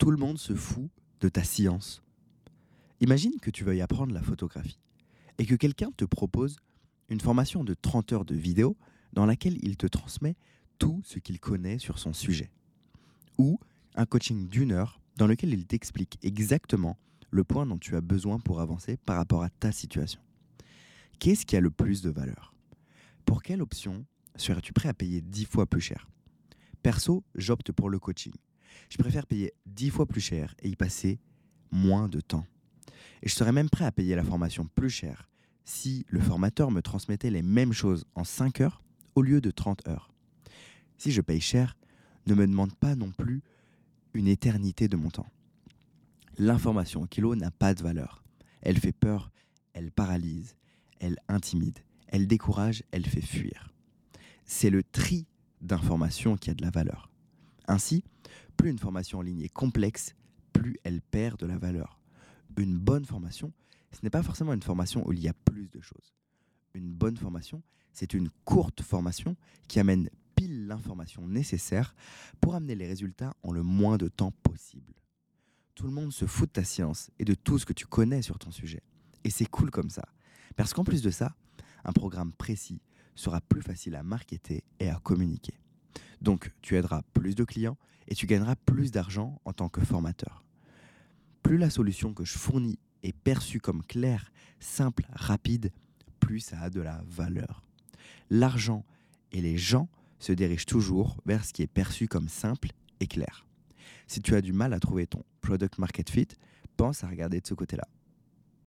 Tout le monde se fout de ta science. Imagine que tu veuilles apprendre la photographie et que quelqu'un te propose une formation de 30 heures de vidéo dans laquelle il te transmet tout ce qu'il connaît sur son sujet. Ou un coaching d'une heure dans lequel il t'explique exactement le point dont tu as besoin pour avancer par rapport à ta situation. Qu'est-ce qui a le plus de valeur? Pour quelle option serais-tu prêt à payer 10 fois plus cher? Perso, j'opte pour le coaching. Je préfère payer 10 fois plus cher et y passer moins de temps. Et je serais même prêt à payer la formation plus cher si le formateur me transmettait les mêmes choses en 5 heures au lieu de 30 heures. Si je paye cher, ne me demande pas non plus une éternité de mon temps. L'information au kilo n'a pas de valeur. Elle fait peur, elle paralyse, elle intimide, elle décourage, elle fait fuir. C'est le tri d'informations qui a de la valeur. Ainsi, plus une formation en ligne est complexe, plus elle perd de la valeur. Une bonne formation, ce n'est pas forcément une formation où il y a plus de choses. Une bonne formation, c'est une courte formation qui amène pile l'information nécessaire pour amener les résultats en le moins de temps possible. Tout le monde se fout de ta science et de tout ce que tu connais sur ton sujet. Et c'est cool comme ça. Parce qu'en plus de ça, un programme précis sera plus facile à marketer et à communiquer. Donc tu aideras plus de clients et tu gagneras plus d'argent en tant que formateur. Plus la solution que je fournis est perçue comme claire, simple, rapide, plus ça a de la valeur. L'argent et les gens se dirigent toujours vers ce qui est perçu comme simple et clair. Si tu as du mal à trouver ton product market fit, pense à regarder de ce côté-là.